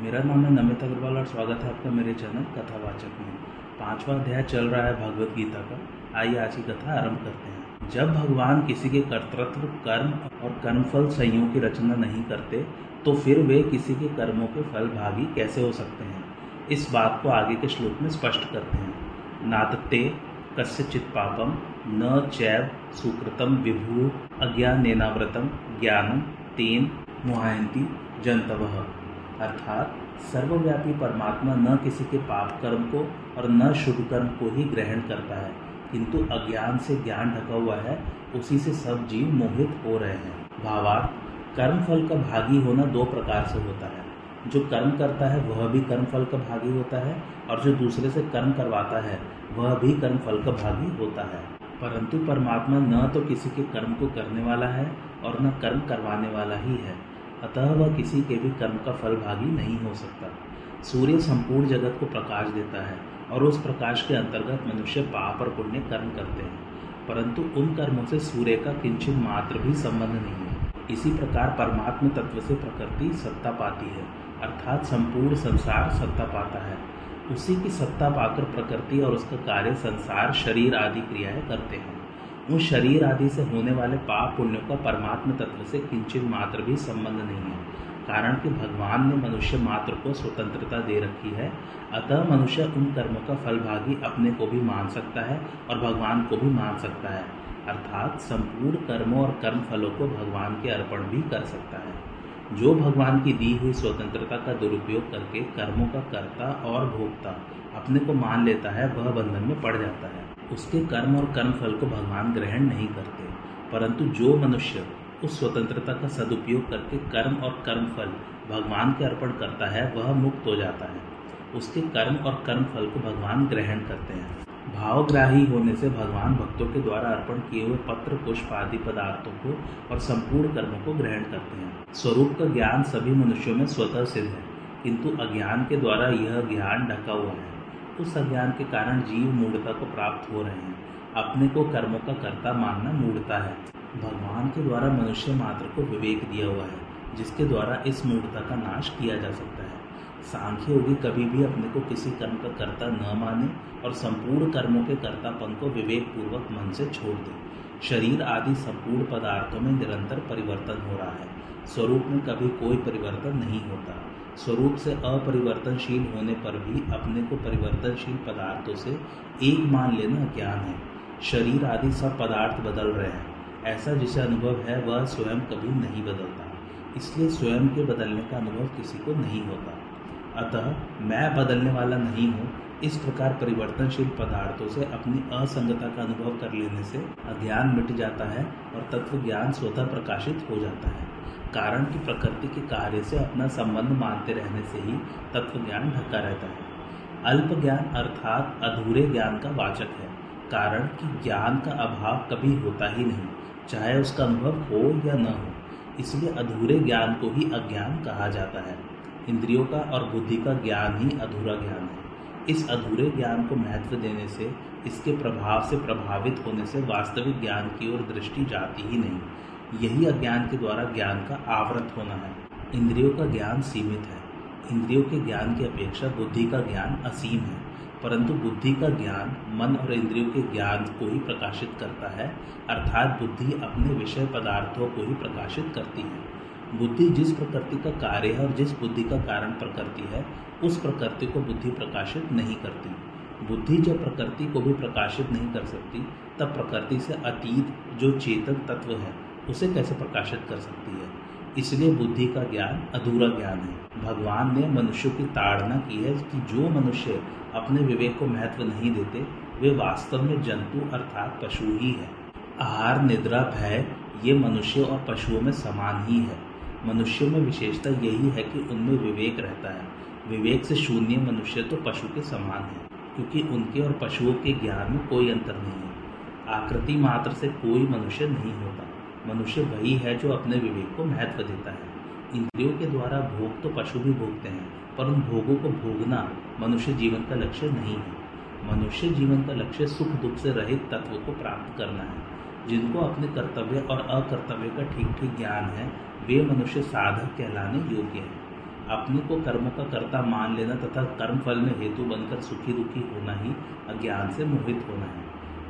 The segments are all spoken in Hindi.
मेरा नाम है नमित अग्रवाल और स्वागत है आपका मेरे चैनल कथावाचक में। पांचवा अध्याय चल रहा है भगवत गीता का। आइए आज की कथा आरंभ करते हैं। जब भगवान किसी के कर्तृत्व, कर्म और कर्मफल संयोग की रचना नहीं करते तो फिर वे किसी के कर्मों के फल भागी कैसे हो सकते हैं? इस बात को आगे के श्लोक में स्पष्ट करते हैं। नातते कस्यचित पापम, न चैव सुकृतम विभु अज्ञानेनाव्रतम ज्ञानम तेन मुहायंती जनतव। अर्थात सर्वव्यापी परमात्मा न किसी के पाप कर्म को और न शुभ कर्म को ही ग्रहण करता है, किंतु अज्ञान से ज्ञान ढका हुआ है, उसी से सब जीव मोहित हो रहे हैं। भावार्थ कर्म फल का भागी होना दो प्रकार से होता है। जो कर्म करता है, वह भी कर्म फल का भागी होता है, और जो दूसरे से कर्म करवाता है, वह भी कर्म फल का भागी होता है। परंतु परमात्मा न तो किसी के कर्म को करने वाला है, और न कर्म करवाने वाला ही है। अतः वह किसी के भी कर्म का फल भागी नहीं हो सकता। सूर्य संपूर्ण जगत को प्रकाश देता है और उस प्रकाश के अंतर्गत मनुष्य पाप और पुण्य कर्म करते हैं। परंतु उन कर्मों से सूर्य का किंचित मात्र भी संबंध नहीं है। इसी प्रकार परमात्म तत्व से प्रकृति सत्ता पाती है, अर्थात संपूर्ण संसार सत्ता पाता है। उसी की सत्ता पाकर प्रकृति और उसका कार्य संसार, शरीर आदि क्रियाएँ करते हैं। उन शरीर आदि से होने वाले पाप पुण्यों का परमात्म तत्व से किंचित मात्र भी संबंध नहीं है। कारण कि भगवान ने मनुष्य मात्र को स्वतंत्रता दे रखी है, अतः मनुष्य उन कर्मों का फलभागी अपने को भी मान सकता है और भगवान को भी मान सकता है। अर्थात संपूर्ण कर्मों और कर्म फलों को भगवान के अर्पण भी कर सकता है। जो भगवान की दी हुई स्वतंत्रता का दुरुपयोग करके कर्मों का कर्ता और भोक्ता अपने को मान लेता है, वह बंधन में पड़ जाता है। उसके कर्म और कर्म फल को भगवान ग्रहण नहीं करते। परंतु जो मनुष्य उस स्वतंत्रता का सदुपयोग करके कर्म और कर्म फल भगवान के अर्पण करता है, वह मुक्त हो जाता है। उसके कर्म और कर्म फल को भगवान ग्रहण करते हैं। भावग्राही होने से भगवान भक्तों के द्वारा अर्पण किए हुए पत्र, पुष्प आदि पदार्थों को और संपूर्ण कर्मों को ग्रहण करते हैं। स्वरूप का ज्ञान सभी मनुष्यों में स्वतः सिद्ध है, किंतु अज्ञान के द्वारा यह ज्ञान ढका हुआ है। उस अज्ञान के कारण जीव मूढ़ता को प्राप्त हो रहे हैं। अपने को कर्मों का कर्ता मानना मूढ़ता है। भगवान के द्वारा मनुष्य मात्र को विवेक दिया हुआ है, जिसके द्वारा इस मूढ़ता का नाश किया जा सकता है। सांख्य योगी कभी भी अपने को किसी कर्म का कर्ता न माने और संपूर्ण कर्मों के कर्तापन को विवेक पूर्वक मन से छोड़ दे। शरीर आदि संपूर्ण पदार्थों में निरंतर परिवर्तन हो रहा है। स्वरूप में कभी कोई परिवर्तन नहीं होता। स्वरूप से अपरिवर्तनशील होने पर भी अपने को परिवर्तनशील पदार्थों से एक मान लेना ज्ञान है। शरीर आदि सब पदार्थ बदल रहे हैं। ऐसा जिसे अनुभव है, वह स्वयं कभी नहीं बदलता। इसलिए स्वयं के बदलने का अनुभव किसी को नहीं होता। अतः मैं बदलने वाला नहीं हूँ। इस प्रकार परिवर्तनशील पदार्थों से अपनी असंगता का अनुभव कर लेने से अज्ञान मिट जाता है और तत्व ज्ञान स्वतः प्रकाशित हो जाता है। कारण की प्रकृति के कार्य से अपना संबंध मानते रहने से ही तत्व ज्ञान ढका रहता है। अल्प ज्ञान अर्थात अधूरे ज्ञान का वाचक है। कारण कि ज्ञान का अभाव कभी होता ही नहीं, चाहे उसका अनुभव हो या न हो। इसलिए अधूरे ज्ञान को ही अज्ञान कहा जाता है। इंद्रियों का और बुद्धि का ज्ञान ही अधूरा ज्ञान है। इस अधूरे ज्ञान को महत्व देने से, इसके प्रभाव से प्रभावित होने से वास्तविक ज्ञान की ओर दृष्टि जाती ही नहीं। यही अज्ञान के द्वारा ज्ञान का आवृत होना है। इंद्रियों का ज्ञान सीमित है। इंद्रियों के ज्ञान की अपेक्षा बुद्धि का ज्ञान असीम है। परंतु बुद्धि का ज्ञान मन और इंद्रियों के ज्ञान को ही प्रकाशित करता है, अर्थात बुद्धि अपने विषय पदार्थों को ही प्रकाशित करती है। बुद्धि जिस प्रकृति का कार्य है और जिस बुद्धि का कारण प्रकृति है, उस प्रकृति को बुद्धि प्रकाशित नहीं करती। बुद्धि जब प्रकृति को भी प्रकाशित नहीं कर सकती, तब प्रकृति से अतीत जो चेतन तत्व है उसे कैसे प्रकाशित कर सकती है? इसलिए बुद्धि का ज्ञान अधूरा ज्ञान है। भगवान ने मनुष्य की ताड़ना की है कि जो मनुष्य अपने विवेक को महत्व नहीं देते, वे वास्तव में जंतु अर्थात पशु ही है। आहार, निद्रा, भय, ये मनुष्य और पशुओं में समान ही है। मनुष्यों में विशेषता यही है कि उनमें विवेक रहता है। विवेक से शून्य मनुष्य तो पशु के समान है, क्योंकि उनके और पशुओं के ज्ञान में कोई अंतर नहीं है। आकृति मात्र से कोई मनुष्य नहीं होता। मनुष्य वही है जो अपने विवेक को महत्व देता है। इंद्रियों के द्वारा भोग तो पशु भी भोगते हैं, पर उन भोगों को भोगना मनुष्य जीवन का लक्ष्य नहीं है। मनुष्य जीवन का लक्ष्य सुख दुख से रहित तत्व को प्राप्त करना है। जिनको अपने कर्तव्य और अकर्तव्य का ठीक ठीक ज्ञान है, वे मनुष्य साधक कहलाने योग्य हैं। अपने को कर्मों का कर्ता मान लेना तथा कर्म फल में हेतु बनकर सुखी दुखी होना ही अज्ञान से मोहित होना है।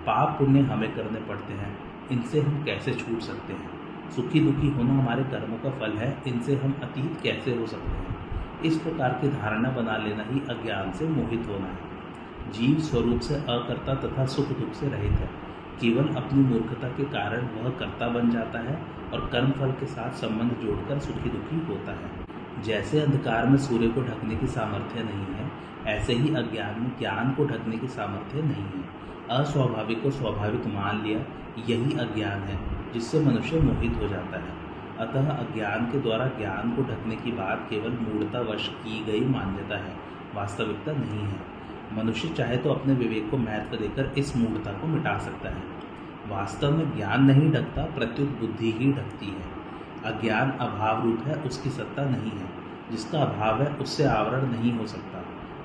पाप पुण्य हमें करने पड़ते हैं। इनसे हम कैसे छूट सकते हैं? सुखी दुखी होना हमारे कर्मों का फल है, इनसे हम अतीत कैसे हो सकते हैं? इस प्रकार की धारणा बना लेना ही अज्ञान से मोहित होना है। जीव स्वरूप से अकर्ता तथा सुख दुख से रहित है। केवल अपनी मूर्खता के कारण वह कर्ता बन जाता है और कर्म फल के साथ संबंध जोड़कर सुखी दुखी होता है। जैसे अंधकार में सूर्य को ढकने की सामर्थ्य नहीं है, ऐसे ही अज्ञान में ज्ञान को ढकने की सामर्थ्य नहीं है। अस्वाभाविक को स्वाभाविक मान लिया, यही अज्ञान है, जिससे मनुष्य मोहित हो जाता है। अतः अज्ञान के द्वारा ज्ञान को ढकने की बात केवल मूर्तावश की गई मान्यता है, वास्तविकता नहीं है। मनुष्य चाहे तो अपने विवेक को महत्व देकर इस मूर्ता को मिटा सकता है। वास्तव में ज्ञान नहीं ढकता, प्रत्युत बुद्धि ही ढकती है। अज्ञान अभाव रूप है, उसकी सत्ता नहीं है। जिसका अभाव है, उससे आवरण नहीं हो सकता।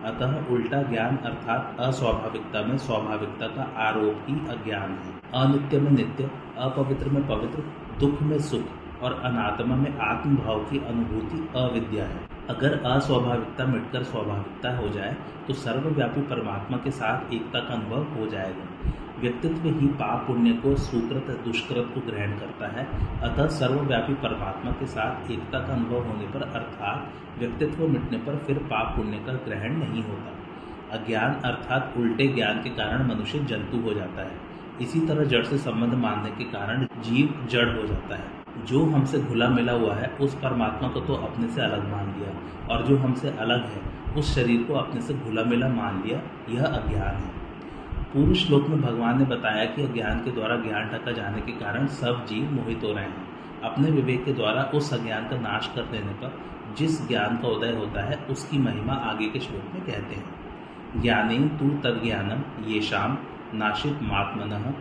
अतः उल्टा ज्ञान अर्थात अस्वाभाविकता में स्वाभाविकता का आरोप ही अज्ञान है। अनित्य में नित्य, अपवित्र में पवित्र, दुख में सुख और अनात्मा में आत्मभाव की अनुभूति अविद्या है। अगर अस्वाभाविकता मिटकर स्वाभाविकता हो जाए तो सर्वव्यापी परमात्मा के साथ एकता का अनुभव हो जाएगा। व्यक्तित्व ही पाप पुण्य को सुकृत, दुष्कृत को ग्रहण करता है। अतः सर्वव्यापी परमात्मा के साथ एकता का अनुभव होने पर अर्थात व्यक्तित्व मिटने पर फिर पाप पुण्य का ग्रहण नहीं होता। अज्ञान अर्थात उल्टे ज्ञान के कारण मनुष्य जंतु हो जाता है। इसी तरह जड़ से संबंध मानने के कारण जीव जड़ हो जाता है। जो हमसे घुला मिला हुआ है, उस परमात्मा को तो अपने से अलग मान लिया, और जो हमसे अलग है, उस शरीर को अपने से घुला मिला मान लिया, यह अज्ञान है। पूर्व श्लोक में भगवान ने बताया कि अज्ञान के द्वारा ज्ञान ढका जाने के कारण सब जीव मोहित हो रहे हैं। अपने विवेक के द्वारा उस अज्ञान का नाश कर देने पर जिस ज्ञान का उदय होता है, उसकी महिमा आगे के श्लोक में कहते हैं। ज्ञाने तू तद ज्ञानम ये शाम नाशित मात्मन,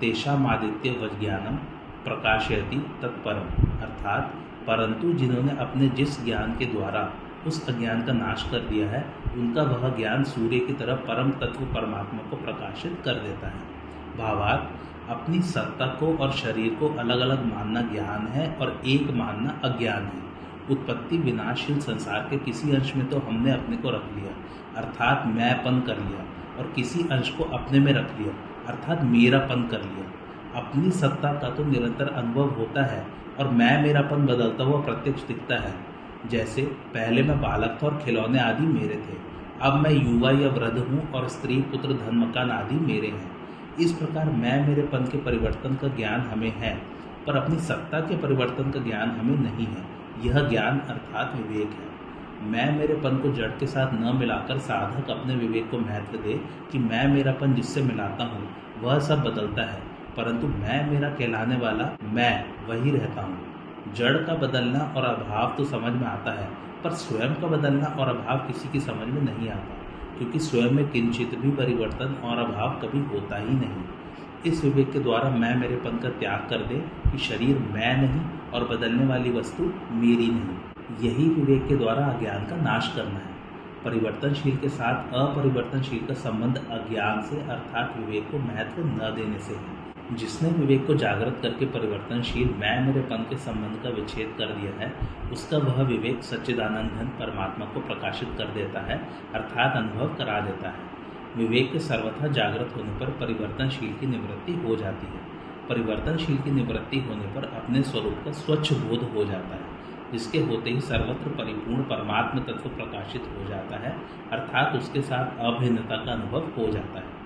तेषामादित्य वज्ञानम, प्रकाशयति तत्परम। अर्थात, परंतु जिन्होंने अपने जिस ज्ञान के द्वारा उस अज्ञान का नाश कर दिया है, उनका वह ज्ञान सूर्य की तरह परम तत्व परमात्मा को प्रकाशित कर देता है। भावार्थ अपनी सत्ता को और शरीर को अलग अलग मानना ज्ञान है और एक मानना अज्ञान है। उत्पत्ति विनाशशील संसार के किसी अंश में तो हमने अपने को रख लिया, अर्थात मैंपन कर लिया और किसी अंश को अपने में रख लिया, अर्थात मेरापन कर लिया। अपनी सत्ता का तो निरंतर अनुभव होता है और मैं मेरापन बदलता हुआ प्रत्यक्ष दिखता है। जैसे पहले मैं बालक था और खिलौने आदि मेरे थे। अब मैं युवा या वृद्ध हूँ और स्त्री, पुत्र धन मकान आदि मेरे हैं। इस प्रकार मैं, मेरे पन के परिवर्तन का ज्ञान हमें है, पर अपनी सत्ता के परिवर्तन का ज्ञान हमें नहीं है। यह ज्ञान अर्थात विवेक है। मैं, मेरे पन को जड़ के साथ न मिलाकर साधक अपने विवेक को महत्व दे कि मैं मेरापन जिससे मिलाता हूँ, वह सब बदलता है, परंतु मैं, मेरा कहलाने वाला मैं, वही रहता हूँ। जड़ का बदलना और अभाव तो समझ में आता है, पर स्वयं का बदलना और अभाव किसी की समझ में नहीं आता, क्योंकि स्वयं में किंचित भी परिवर्तन और अभाव कभी होता ही नहीं। इस विवेक के द्वारा मैं मेरे पन का त्याग कर दे कि शरीर मैं नहीं और बदलने वाली वस्तु मेरी नहीं। यही विवेक के द्वारा अज्ञान का नाश करना है। परिवर्तनशील के साथ अपरिवर्तनशील का संबंध अज्ञान से अर्थात विवेक को महत्व न देने से है। जिसने विवेक को जागृत करके परिवर्तनशील मैं मेरे पन के संबंध का विच्छेद कर दिया है, उसका वह विवेक सच्चिदानंद घन परमात्मा को प्रकाशित कर देता है, अर्थात अनुभव करा देता है। विवेक के सर्वथा जागृत होने पर परिवर्तनशील की निवृत्ति हो जाती है। परिवर्तनशील की निवृत्ति होने पर अपने स्वरूप का स्वच्छ बोध हो जाता है, जिसके होते ही सर्वत्र परिपूर्ण परमात्म तत्व प्रकाशित हो जाता है, अर्थात उसके साथ अभिन्नता का अनुभव हो जाता है।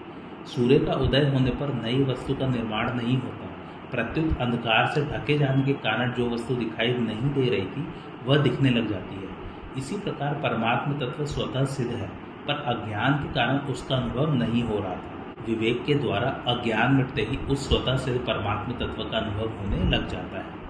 सूर्य का उदय होने पर नई वस्तु का निर्माण नहीं होता। प्रत्युत अंधकार से ढके जाने के कारण जो वस्तु दिखाई नहीं दे रही थी, वह दिखने लग जाती है। इसी प्रकार परमात्म तत्व स्वतः सिद्ध है, पर अज्ञान के कारण उसका अनुभव नहीं हो रहा था। विवेक के द्वारा अज्ञान मिटते ही उस स्वतः सिद्ध परमात्म तत्व का अनुभव होने लग जाता है।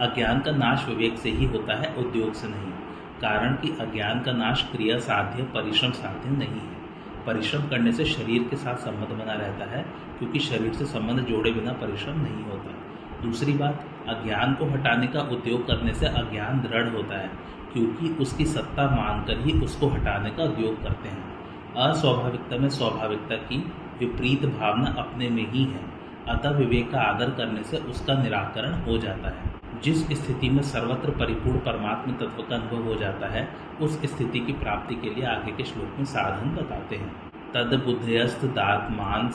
अज्ञान का नाश विवेक से ही होता है, उद्योग से नहीं। कारण कि अज्ञान का नाश क्रिया साध्य, परिश्रम साध्य नहीं है। परिश्रम करने से शरीर के साथ संबंध बना रहता है, क्योंकि शरीर से संबंध जोड़े बिना परिश्रम नहीं होता। दूसरी बात, अज्ञान को हटाने का उद्योग करने से अज्ञान दृढ़ होता है, क्योंकि उसकी सत्ता मानकर ही उसको हटाने का उद्योग करते हैं। अस्वाभाविकता में स्वाभाविकता की विपरीत भावना अपने में ही है, अतः विवेक का आदर करने से उसका निराकरण हो जाता है। जिस स्थिति में सर्वत्र परिपूर्ण परमात्म तत्व का अनुभव हो जाता है, उस स्थिति की प्राप्ति के लिए आगे के श्लोक में साधन बताते हैं। तद बुद्धयस्त दात्मान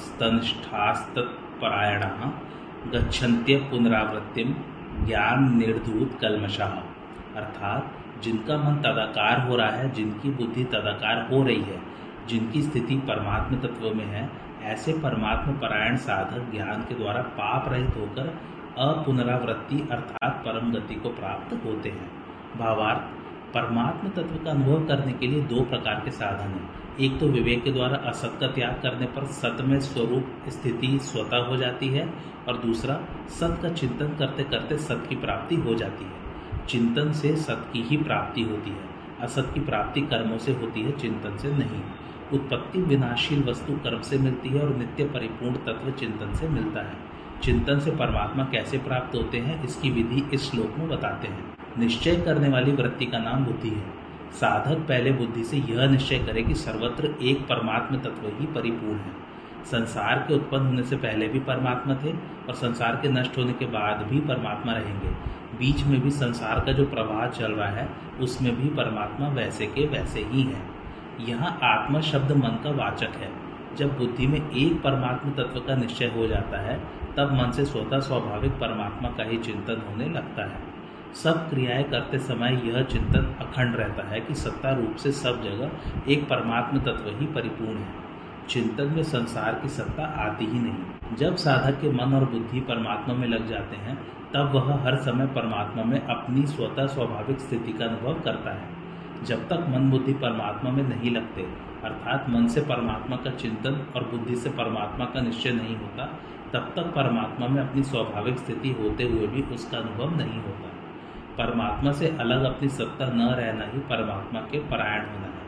परायण गच्छन्त्य पुनरावृत्तिम ज्ञान निर्धूत कलमशाह अर्थात, जिनका मन तदाकार हो रहा है, जिनकी बुद्धि तदाकार हो रही है, जिनकी स्थिति परमात्म तत्व में है, ऐसे परमात्म परायण साधक ज्ञान के द्वारा पाप रहित होकर अपुनरावृत्ति अर्थात परम गति को प्राप्त होते हैं। भावार्थ, परमात्म तत्व का अनुभव करने के लिए दो प्रकार के साधन हैं। एक तो विवेक के द्वारा असत का त्याग करने पर सत में स्वरूप स्थिति स्वतः हो जाती है और दूसरा, सत का चिंतन करते करते सत की प्राप्ति हो जाती है। चिंतन से सत की ही प्राप्ति होती है। असत की प्राप्ति कर्मों से होती है, चिंतन से नहीं। उत्पत्ति विनाशील वस्तु कर्म से मिलती है और नित्य परिपूर्ण तत्व चिंतन से मिलता है। चिंतन से परमात्मा कैसे प्राप्त होते हैं, इसकी विधि इस श्लोक में बताते हैं। निश्चय करने वाली वृत्ति का नाम बुद्धि है। साधक पहले बुद्धि से यह निश्चय करे कि सर्वत्र एक परमात्म तत्व ही परिपूर्ण है। संसार के उत्पन्न होने से पहले भी परमात्मा थे और संसार के नष्ट होने के बाद भी परमात्मा रहेंगे। बीच में भी संसार का जो प्रवाह चल रहा है, उसमें भी परमात्मा वैसे के वैसे ही है। यहाँ आत्मा शब्द मन का वाचक है। जब बुद्धि में एक परमात्म तत्व का निश्चय हो जाता है तब मन से स्वतः स्वाभाविक परमात्मा का ही चिंतन होने लगता है। सब क्रियाएँ करते समय यह चिंतन अखंड रहता है कि सत्ता रूप से सब जगह एक परमात्म तत्व ही परिपूर्ण है। चिंतन में संसार की सत्ता आती ही नहीं। जब साधक के मन और बुद्धि परमात्मा में लग जाते हैं, तब वह हर समय परमात्मा में अपनी स्वतः स्वाभाविक स्थिति का अनुभव करता है। जब तक मन बुद्धि परमात्मा में नहीं लगते, अर्थात मन से परमात्मा का चिंतन और बुद्धि से परमात्मा का निश्चय नहीं होता तब तक परमात्मा में अपनी स्वाभाविक स्थिति होते हुए भी उसका अनुभव नहीं होता। परमात्मा से अलग अपनी सत्ता न रहना ही परमात्मा के परायण होना है।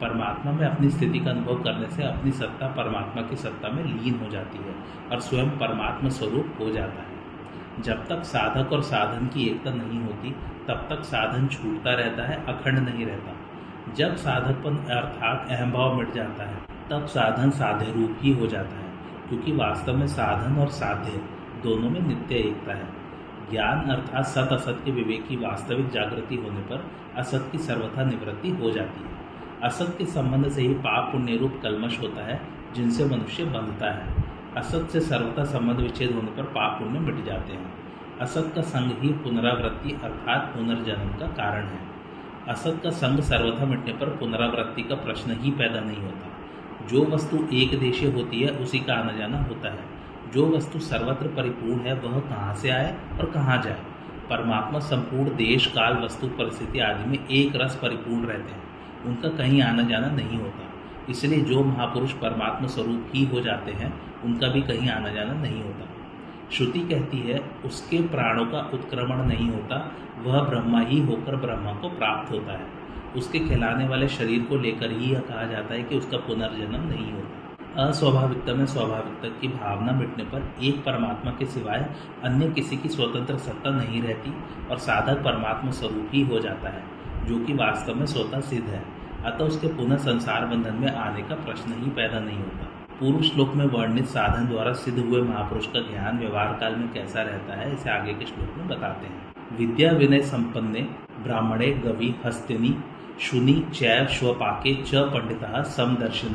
परमात्मा में अपनी स्थिति का अनुभव करने से अपनी सत्ता परमात्मा की सत्ता में लीन हो जाती है और स्वयं परमात्मा स्वरूप हो जाता है। जब तक साधक और साधन की एकता नहीं होती, तब तक साधन छूटता रहता है, अखंड नहीं रहता। जब साधकपन अर्थात अहमभाव मिट जाता है, तब साधन साधे रूप ही हो जाता है। क्योंकि वास्तव में साधन और साध्य दोनों में नित्य एकता है। ज्ञान अर्थात सत असत के विवेक की वास्तविक जागृति होने पर असत की सर्वथा निवृत्ति हो जाती है। असत के संबंध से ही पाप पुण्य रूप कलमश होता है, जिनसे मनुष्य बंधता है। असत से सर्वथा संबंध विच्छेद होने पर पाप पुण्य मिट जाते हैं। असत का संग ही पुनरावृत्ति अर्थात पुनर्जन्म का कारण है। असत का संग सर्वथा मिटने पर पुनरावृत्ति का प्रश्न ही पैदा नहीं होता। जो वस्तु एक देशीय होती है, उसी का आना जाना होता है। जो वस्तु सर्वत्र परिपूर्ण है, वह कहाँ से आए और कहाँ जाए? परमात्मा संपूर्ण देश, काल, वस्तु, परिस्थिति आदि में एक रस परिपूर्ण रहते हैं। उनका कहीं आना जाना नहीं होता। इसलिए जो महापुरुष परमात्मा स्वरूप ही हो जाते हैं, उनका भी कहीं आना जाना नहीं होता। श्रुति कहती है, उसके प्राणों का उत्क्रमण नहीं होता, वह ब्रह्मा ही होकर ब्रह्मा को प्राप्त होता है। उसके खिलाने वाले शरीर को लेकर ही यह कहा जाता है कि उसका पुनर्जन्म नहीं होता अस्वाभाविकता में स्वाभाविकता की भावना मिटने पर एक परमात्मा के सिवाय अन्य किसी की स्वतंत्र सत्ता नहीं रहती और साधक परमात्मा स्वरूप ही हो जाता है, जो कि वास्तव में स्वतः सिद्ध है। अतः उसके पुनः संसार बंधन में आने का प्रश्न ही पैदा नहीं होता। पूर्व श्लोक में वर्णित साधन द्वारा सिद्ध हुए महापुरुष का ज्ञान व्यवहार काल में कैसा रहता है, इसे आगे के श्लोक में बताते हैं। विद्या विनय संपन्ने ब्राह्मणे गवि हस्तिनी शुनि चैव स्वपाके च पंडित समदर्शन।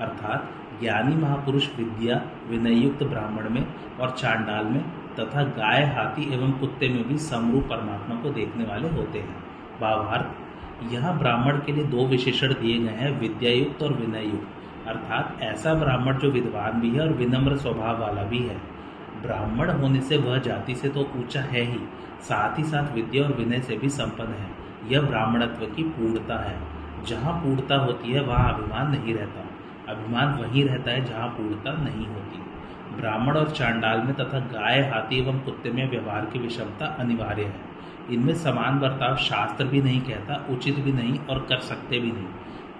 अर्थात ज्ञानी महापुरुष विद्या विनयुक्त ब्राह्मण में और चांडाल में तथा गाय, हाथी एवं कुत्ते में भी समरूप परमात्मा को देखने वाले होते हैं। भावार्थ यहाँ ब्राह्मण के लिए दो विशेषण दिए गए हैं, विद्यायुक्त और विनयुक्त अर्थात ऐसा ब्राह्मण जो विद्वान भी है और विनम्र स्वभाव वाला भी है। ब्राह्मण होने से वह जाति से तो ऊँचा है ही, साथ ही साथ विद्या और विनय से भी संपन्न है। यह ब्राह्मणत्व की पूर्णता है। जहाँ पूर्णता होती है, वहाँ अभिमान नहीं रहता। अभिमान वहीं रहता है जहाँ पूर्णता नहीं होती। ब्राह्मण और चांडाल में तथा गाय, हाथी एवं कुत्ते में व्यवहार की विषमता अनिवार्य है। इनमें समान बर्ताव शास्त्र भी नहीं कहता, उचित भी नहीं और कर सकते भी नहीं।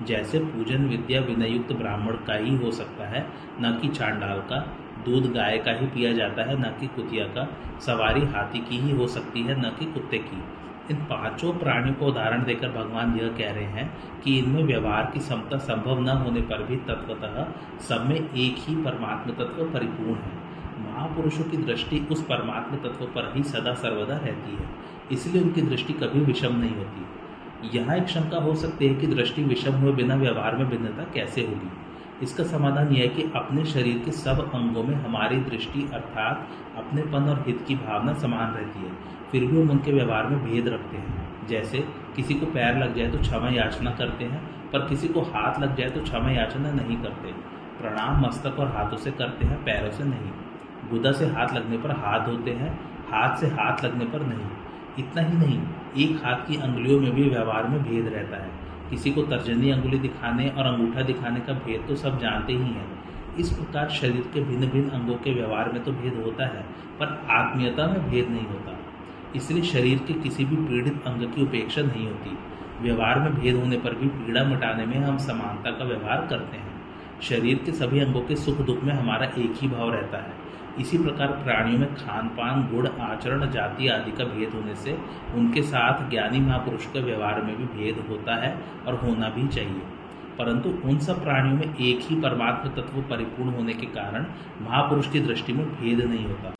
जैसे पूजन, विद्या, विनयुक्त ब्राह्मण का ही हो सकता है, न कि चांडाल का। दूध गाय का ही पिया जाता है, न कि कुतिया का। सवारी हाथी की ही हो सकती है, न कि कुत्ते की। इन पाँचों प्राणियों को उदाहरण देकर भगवान यह कह रहे हैं कि इनमें व्यवहार की क्षमता संभव न होने पर भी तत्वतः सब में एक ही परमात्म तत्व परिपूर्ण है। महापुरुषों की दृष्टि उस परमात्म तत्व पर ही सदा सर्वदा रहती है, इसलिए उनकी दृष्टि कभी विषम नहीं होती। यहाँ एक शंका हो सकती है कि दृष्टि विषम हुए बिना व्यवहार में भिन्नता कैसे होगी? इसका समाधान यह है कि अपने शरीर के सब अंगों में हमारी दृष्टि अर्थात अपनेपन और हित की भावना समान रहती है। फिर भी हम उनके व्यवहार में भेद रखते हैं। जैसे किसी को पैर लग जाए तो क्षमा याचना करते हैं, पर किसी को हाथ लग जाए तो क्षमा याचना नहीं करते। प्रणाम मस्तक और हाथों से करते हैं, पैरों से नहीं। गुदा से हाथ लगने पर हाथ धोते हैं, हाथ से हाथ लगने पर नहीं। इतना ही नहीं, एक हाथ की अंगुलियों में भी व्यवहार में भेद रहता है। किसी को तर्जनी अंगुली दिखाने और अंगूठा दिखाने का भेद तो सब जानते ही हैं। इस प्रकार शरीर के भिन्न भिन्न अंगों के व्यवहार में तो भेद होता है, पर आत्मीयता में भेद नहीं होता। इसलिए शरीर के किसी भी पीड़ित अंग की उपेक्षा नहीं होती। व्यवहार में भेद होने पर भी पीड़ा मिटाने में हम समानता का व्यवहार करते हैं। शरीर के सभी अंगों के सुख दुख में हमारा एक ही भाव रहता है। इसी प्रकार प्राणियों में खान पान गुण, आचरण, जाति आदि का भेद होने से उनके साथ ज्ञानी महापुरुष के व्यवहार में भी भेद होता है और होना भी चाहिए। परंतु उन सब प्राणियों में एक ही परमात्म तत्व परिपूर्ण होने के कारण महापुरुष की दृष्टि में भेद नहीं होता।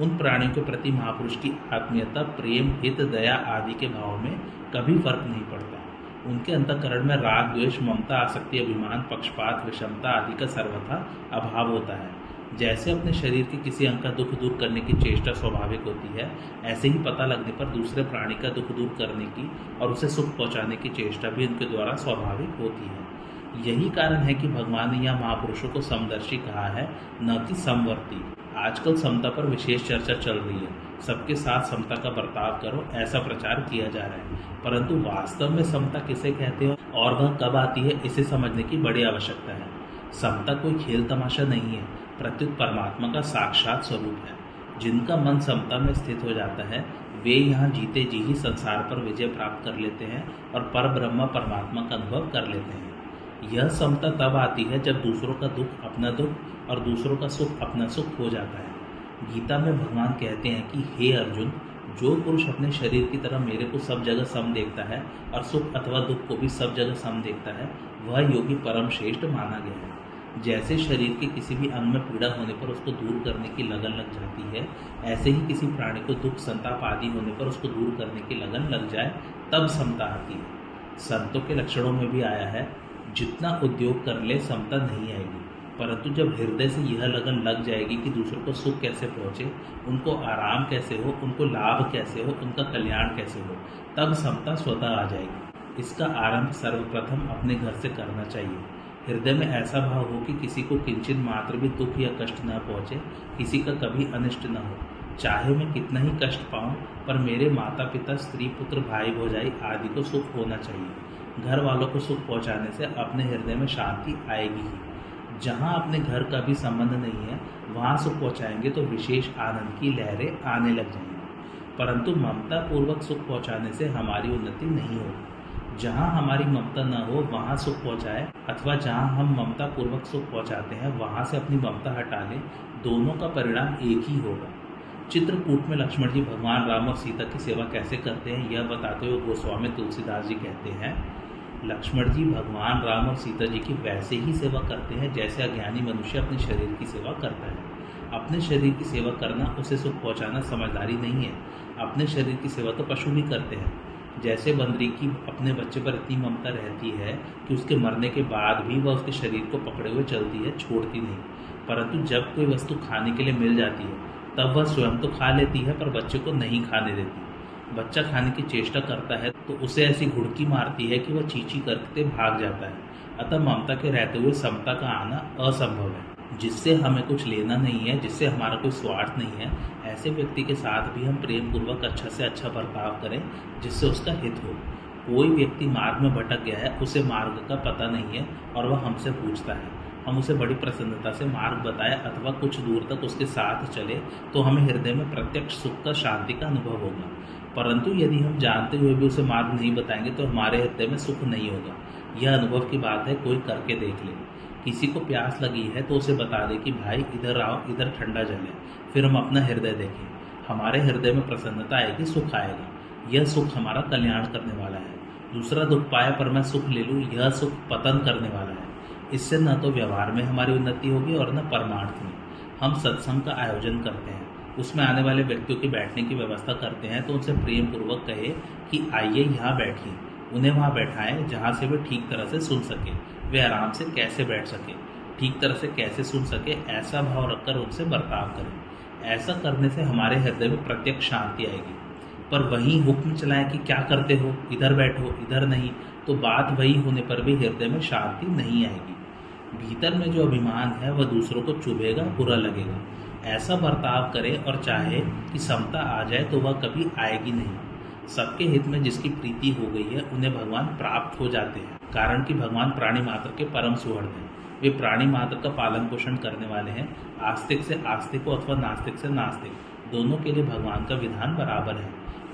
उन प्राणियों के प्रति महापुरुष की आत्मीयता, प्रेम, हित, दया आदि के भाव में कभी फ़र्क नहीं पड़ता। उनके अंतकरण में राग, द्वेष, ममता, आसक्ति, अभिमान, पक्षपात, विषमता आदि का सर्वथा अभाव होता है। जैसे अपने शरीर के किसी अंग का दुख दूर करने की चेष्टा स्वाभाविक होती है, ऐसे ही पता लगने पर दूसरे प्राणी का दुख दूर करने की और उसे सुख पहुँचाने की चेष्टा भी उनके द्वारा स्वाभाविक होती है। यही कारण है कि भगवान ने यह महापुरुषों को समदर्शी कहा है, न कि समवर्ती। आजकल समता पर विशेष चर्चा चल रही है। सबके साथ समता का बर्ताव करो, ऐसा प्रचार किया जा रहा है। परंतु वास्तव में समता किसे कहते हो और वह कब आती है, इसे समझने की बड़ी आवश्यकता है। समता कोई खेल तमाशा नहीं है, प्रत्युत परमात्मा का साक्षात स्वरूप है। जिनका मन समता में स्थित हो जाता है, वे यहाँ जीते जी ही संसार पर विजय प्राप्त कर लेते हैं और पर ब्रह्म परमात्मा का अनुभव कर लेते हैं। यह समता तब आती है जब दूसरों का दुख अपना दुख और दूसरों का सुख अपना सुख हो जाता है। गीता में भगवान कहते हैं कि, हे अर्जुन, जो पुरुष अपने शरीर की तरह मेरे को सब जगह सम देखता है और सुख अथवा दुख को भी सब जगह सम देखता है, वह योगी परम श्रेष्ठ माना गया है। जैसे शरीर के किसी भी अंग में पीड़ा होने पर उसको दूर करने की लगन लग जाती है, ऐसे ही किसी प्राणी को दुख, संताप आदि होने पर उसको दूर करने की लगन लग जाए, तब समता आती है। संतों के लक्षणों में भी आया है जितना उद्योग कर ले समता नहीं आएगी। परंतु जब हृदय से यह लगन लग जाएगी कि दूसरों को सुख कैसे पहुँचे, उनको आराम कैसे हो, उनको लाभ कैसे हो, उनका कल्याण कैसे हो, तब समता स्वतः आ जाएगी। इसका आरंभ सर्वप्रथम अपने घर से करना चाहिए। हृदय में ऐसा भाव हो कि किसी को किंचित मात्र भी दुख या कष्ट न पहुँचे, किसी का कभी अनिष्ट न हो। चाहे मैं कितना ही कष्ट पाऊँ, पर मेरे माता पिता स्त्री पुत्र भाई भौजाई आदि को सुख होना चाहिए। घर वालों को सुख पहुँचाने से अपने हृदय में शांति आएगी ही। जहाँ अपने घर का भी संबंध नहीं है, वहाँ सुख पहुँचाएँगे तो विशेष आनंद की लहरें आने लग जाएँगी। परंतु ममता पूर्वक सुख पहुँचाने से हमारी उन्नति नहीं होगी। जहाँ हमारी ममता न हो, वहाँ सुख पहुँचाए, अथवा जहाँ हम ममता पूर्वक सुख पहुँचाते हैं, वहाँ से अपनी ममता हटा लें, दोनों का परिणाम एक ही होगा। चित्रकूट में लक्ष्मण जी भगवान राम और सीता की सेवा कैसे करते हैं, यह बताते हुए गोस्वामी तुलसीदास जी कहते हैं लक्ष्मण जी भगवान राम और सीता जी की वैसे ही सेवा करते हैं, जैसे अज्ञानी मनुष्य अपने शरीर की सेवा करता है। अपने शरीर की सेवा करना, उसे सुख पहुंचाना समझदारी नहीं है। अपने शरीर की सेवा तो पशु भी करते हैं। जैसे बंदरी की अपने बच्चे पर इतनी ममता रहती है कि उसके मरने के बाद भी वह उसके शरीर को पकड़े हुए चलती है, छोड़ती नहीं। परंतु जब कोई वस्तु खाने के लिए मिल जाती है, तब वह स्वयं तो खा लेती है, पर बच्चे को नहीं खाने देती। बच्चा खाने की चेष्टा करता है तो उसे ऐसी घुड़की मारती है कि वह चीची करते भाग जाता है। अतः ममता के रहते हुए समता का आना असंभव है, जिससे हमें कुछ लेना नहीं है, जिससे हमारा कोई स्वार्थ नहीं है। ऐसे व्यक्ति के साथ भी हम प्रेम पूर्वक अच्छा से अच्छा बर्ताव करें, जिससे उसका हित हो। कोई व्यक्ति मार्ग में भटक गया है, उसे मार्ग का पता नहीं है और वह हमसे पूछता है। हम उसे बड़ी प्रसन्नता से मार्ग बताए अथवा कुछ दूर तक उसके साथ चले तो हमें हृदय में प्रत्यक्ष सुख का शांति का अनुभव होगा। परंतु यदि हम जानते हुए भी उसे मार्ग नहीं बताएँगे तो हमारे हृदय में सुख नहीं होगा। यह अनुभव की बात है, कोई करके देख ले। किसी को प्यास लगी है तो उसे बता दे कि, भाई, इधर आओ, इधर ठंडा जल फिर हम अपना हृदय देखें। हमारे हृदय में प्रसन्नता आएगी, सुख आएगा। यह सुख हमारा कल्याण करने वाला है। दूसरा दुख पाए पर मैं सुख ले लूँ, यह सुख पतन करने वाला है। इससे न तो व्यवहार में हमारी उन्नति होगी और न परमार्थ में। हम सत्संग का आयोजन करते हैं। उसमें आने वाले व्यक्तियों के बैठने की व्यवस्था करते हैं तो उनसे प्रेम पूर्वक कहे कि आइए यहाँ बैठिए, उन्हें वहाँ बैठाएँ जहाँ से वे ठीक तरह से सुन सके, वे आराम से कैसे बैठ सके, ठीक तरह से कैसे सुन सके, ऐसा भाव रखकर उनसे बर्ताव करें। ऐसा करने से हमारे हृदय में प्रत्यक्ष शांति आएगी। पर वहीं हुक्म चलाएँ कि क्या करते हो, इधर बैठो, इधर नहीं तो बात वही होने पर भी हृदय में शांति नहीं आएगी। भीतर में जो अभिमान है, वह दूसरों को चुभेगा, बुरा लगेगा। ऐसा बर्ताव करे और चाहे कि समता आ जाए तो वह कभी आएगी नहीं। सबके हित में जिसकी प्रीति हो गई है, उन्हें भगवान प्राप्त हो जाते हैं, कारण कि भगवान प्राणी मात्र के परम सुहृद हैं। वे प्राणी मात्र का पालन पोषण करने वाले हैं, आस्तिक से आस्तिक हो अथवा नास्तिक से नास्तिक। दोनों के लिए भगवान का विधान बराबर है।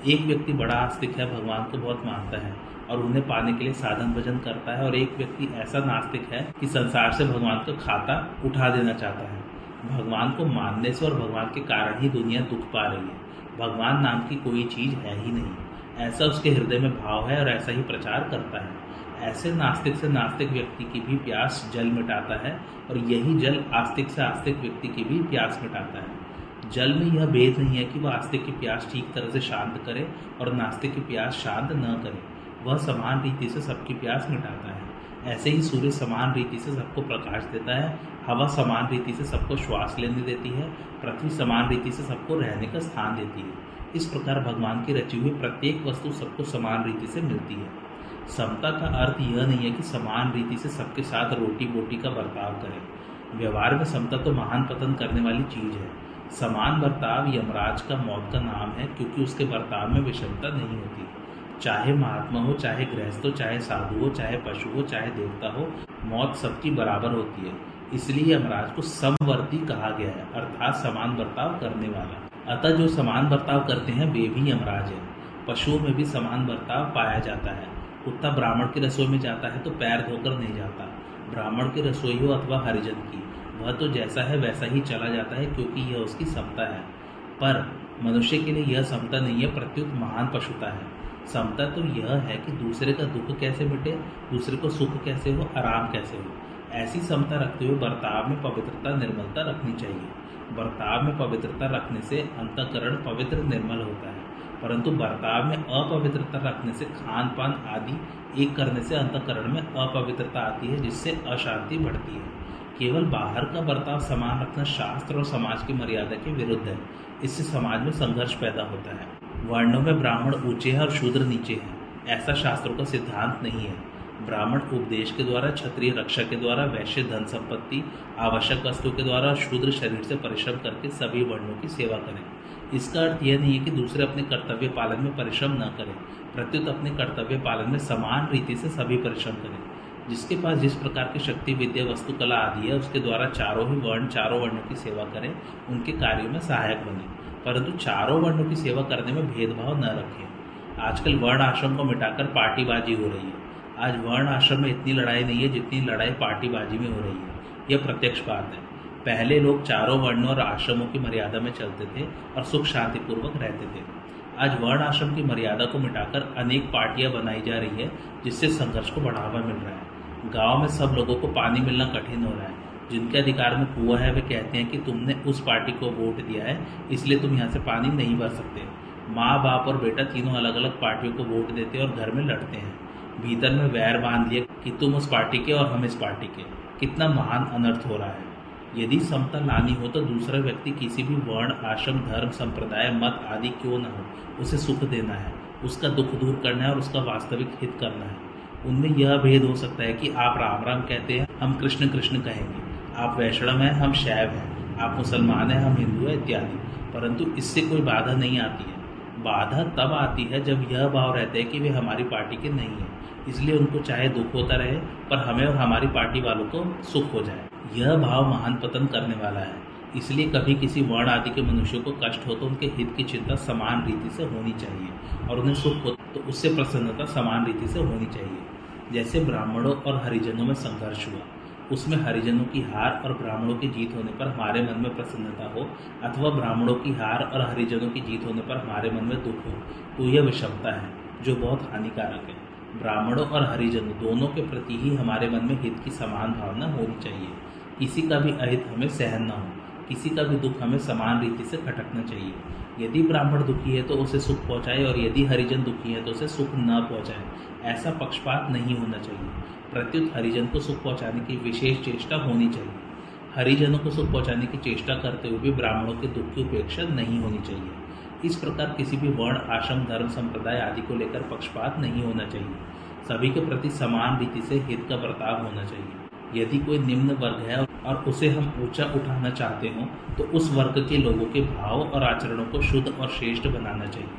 एक व्यक्ति बड़ा आस्तिक है, भगवान को बहुत मानता है और उन्हें पाने के लिए साधन भजन करता है और एक व्यक्ति ऐसा नास्तिक है कि संसार से भगवान का खाता उठा देना चाहता है। भगवान को मानने से और भगवान के कारण ही दुनिया दुख पा रही है। भगवान नाम की कोई चीज़ है ही नहीं। ऐसा उसके हृदय में भाव है और ऐसा ही प्रचार करता है। ऐसे नास्तिक से नास्तिक व्यक्ति की भी प्यास जल मिटाता है और यही जल आस्तिक से आस्तिक व्यक्ति की भी प्यास मिटाता है। जल में यह भेद नहीं है कि वह आस्तिक की प्यास ठीक तरह से शांत करे और नास्तिक की प्यास शांत न करे। वह समान रीति से सबकी प्यास मिटाता है। ऐसे ही सूर्य समान रीति से सबको प्रकाश देता है हवा समान रीति से सबको श्वास लेने देती है, पृथ्वी समान रीति से सबको रहने का स्थान देती है। इस प्रकार भगवान की रची हुई प्रत्येक वस्तु सबको समान रीति से मिलती है। समता का अर्थ यह नहीं है कि समान रीति से सबके साथ रोटी बोटी का बर्ताव करें। व्यवहार में समता तो महान पतन करने वाली चीज़ है। समान बर्ताव यमराज का मौत का नाम है, क्योंकि उसके बर्ताव में विषमता नहीं होती। चाहे महात्मा हो, चाहे गृहस्थ हो, चाहे साधु हो, चाहे पशु हो, चाहे देवता हो, मौत सबकी बराबर होती है। इसलिए यमराज को समवर्ती कहा गया है, अर्थात समान बर्ताव करने वाला। अतः जो समान बर्ताव करते हैं, वे भी यमराज है। पशुओं में भी समान बर्ताव पाया जाता है। कुत्ता ब्राह्मण की रसोई में जाता है तो पैर धोकर नहीं जाता। ब्राह्मण की रसोई हो अथवा हरिजन की, वह तो जैसा है वैसा ही चला जाता है, क्योंकि यह उसकी समता है। पर मनुष्य के लिए यह समता नहीं है, प्रत्युत महान पशुता है। समता तो यह है कि दूसरे का दुख कैसे मिटे, दूसरे को सुख कैसे हो, आराम कैसे हो। ऐसी समता रखते हुए बर्ताव में पवित्रता, निर्मलता रखनी चाहिए। बर्ताव में पवित्रता रखने से अंतकरण पवित्र, निर्मल होता है। परंतु बर्ताव में अपवित्रता रखने से खान पान आदि एक करने से अंतकरण में अपवित्रता आती है, जिससे अशांति बढ़ती है। केवल बाहर का बर्ताव समान रखना शास्त्र और समाज की मर्यादा के विरुद्ध है। इससे समाज में संघर्ष पैदा होता है। वर्णों में ब्राह्मण ऊँचे हैं और शूद्र नीचे हैं। ऐसा शास्त्रों का सिद्धांत नहीं है। ब्राह्मण उपदेश के द्वारा, क्षत्रिय रक्षा के द्वारा, वैश्य धन संपत्ति, आवश्यक वस्तु के द्वारा, शूद्र शरीर से परिश्रम करके सभी वर्णों की सेवा करें। इसका अर्थ यह नहीं है कि दूसरे अपने कर्तव्य पालन में परिश्रम न करें। प्रत्युत अपने कर्तव्य पालन में समान रीति से सभी परिश्रम करें। जिसके पास जिस प्रकार की शक्ति, विद्या वस्तुकला आदि है, उसके द्वारा चारों ही वर्ण, चारों वर्णों की सेवा करें, उनके कार्यों में सहायक बने। परंतु चारों वर्णों की सेवा करने में भेदभाव न रखें। आजकल वर्ण आश्रम को मिटाकर पार्टीबाजी हो रही है। आज वर्ण आश्रम में इतनी लड़ाई नहीं है जितनी लड़ाई पार्टीबाजी में हो रही है। यह प्रत्यक्ष बात है। पहले लोग चारों वर्णों और आश्रमों की मर्यादा में चलते थे और सुख शांतिपूर्वक रहते थे। आज वर्ण आश्रम की मर्यादा को मिटाकर अनेक पार्टियाँ बनाई जा रही है, जिससे संघर्ष को बढ़ावा मिल रहा है। गाँव में सब लोगों को पानी मिलना कठिन हो रहा है। जिनके अधिकार में कुआ है, वे कहते हैं कि तुमने उस पार्टी को वोट दिया है, इसलिए तुम यहाँ से पानी नहीं भर सकते। माँ, बाप और बेटा तीनों अलग अलग पार्टियों को वोट देते हैं और घर में लड़ते हैं। भीतर में वैर बाँध लिया कि तुम उस पार्टी के और हम इस पार्टी के। कितना महान अनर्थ हो रहा है। यदि समता लानी हो तो दूसरा व्यक्ति किसी भी वर्ण, आश्रम, धर्म, संप्रदाय, मत आदि क्यों न हो? उसे सुख देना है, उसका दुख दूर करना है और उसका वास्तविक हित करना है। उनमें यह भेद हो सकता है कि आप राम राम कहते हैं, हम कृष्ण कृष्ण कहेंगे। आप वैष्णव हैं, हम शैव हैं। आप मुसलमान हैं, हम हिंदू हैं, इत्यादि। परंतु इससे कोई बाधा नहीं आती है। बाधा तब आती है जब यह भाव रहता है कि वे हमारी पार्टी के नहीं हैं। इसलिए उनको चाहे दुख होता रहे, पर हमें और हमारी पार्टी वालों को सुख हो जाए। यह भाव महान पतन करने वाला है। इसलिए कभी किसी वर्ण आदि के मनुष्यों को कष्ट हो तो उनके हित की चिंता समान रीति से होनी चाहिए और उन्हें सुख हो तो उससे प्रसन्नता समान रीति से होनी चाहिए। जैसे ब्राह्मणों और हरिजनों में संघर्ष हुआ, उसमें हरिजनों की हार और ब्राह्मणों की जीत होने पर हमारे मन में प्रसन्नता हो अथवा ब्राह्मणों की हार और हरिजनों की जीत होने पर हमारे मन में दुख हो तो यह विषमता है, जो बहुत हानिकारक है। ब्राह्मणों और हरिजनों दोनों के प्रति ही हमारे मन में हित की समान भावना होनी चाहिए। किसी का भी अहित हमें सहन न हो, किसी का भी दुख हमें समान रीति से खटकना चाहिए। यदि ब्राह्मण दुखी है तो उसे सुख पहुँचाए और यदि हरिजन दुखी है तो उसे सुख न पहुँचाए। ऐसा पक्षपात नहीं होना चाहिए। प्रत्युत हरिजन को सुख पहुँचाने की विशेष चेष्टा होनी चाहिए। हरिजनों को सुख पहुँचाने की चेष्टा करते हुए भी ब्राह्मणों के दुख की उपेक्षा नहीं होनी चाहिए। इस प्रकार किसी भी वर्ण, आश्रम, धर्म, संप्रदाय आदि को लेकर पक्षपात नहीं होना चाहिए। सभी के प्रति समान रीति से हित का बर्ताव होना चाहिए। यदि कोई निम्न वर्ग है और उसे हम ऊँचा उठाना चाहते हो तो उस वर्ग के लोगों के भाव और आचरणों को शुद्ध और श्रेष्ठ बनाना चाहिए।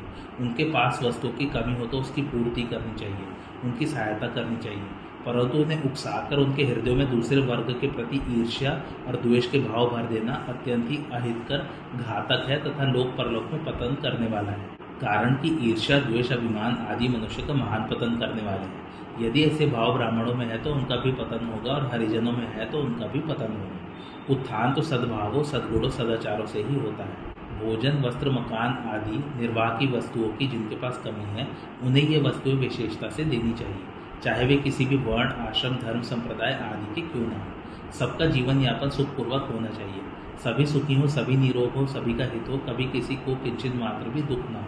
उनके पास वस्तुओं की कमी हो तो उसकी पूर्ति करनी चाहिए, उनकी सहायता करनी चाहिए। परंतु उन्हें उकसाकर उनके हृदयों में दूसरे वर्ग के प्रति ईर्ष्या और द्वेष के भाव भर देना अत्यंत ही अहितकर घातक है तथा लोक परलोक में पतन करने वाला है। कारण कि ईर्ष्या, द्वेष, अभिमान आदि मनुष्य का महान पतन करने वाले हैं। यदि ऐसे भाव ब्राह्मणों में है तो उनका भी पतन होगा और हरिजनों में है तो उनका भी पतन होगा। उत्थान तो सद्भावों, सद्गुणों, सदाचारों से ही होता है। भोजन, वस्त्र, मकान आदि निर्वाह की वस्तुओं की जिनके पास कमी है, उन्हें ये वस्तुएँ विशेषता से देनी चाहिए। चाहे वे किसी भी वर्ण, आश्रम, धर्म, संप्रदाय आदि के क्यों ना हो। सबका जीवन यापन सुखपूर्वक होना चाहिए। सभी सुखी हो, सभी निरोग हो, सभी का हित हो, कभी किसी को किंचित मात्र भी दुख ना हो।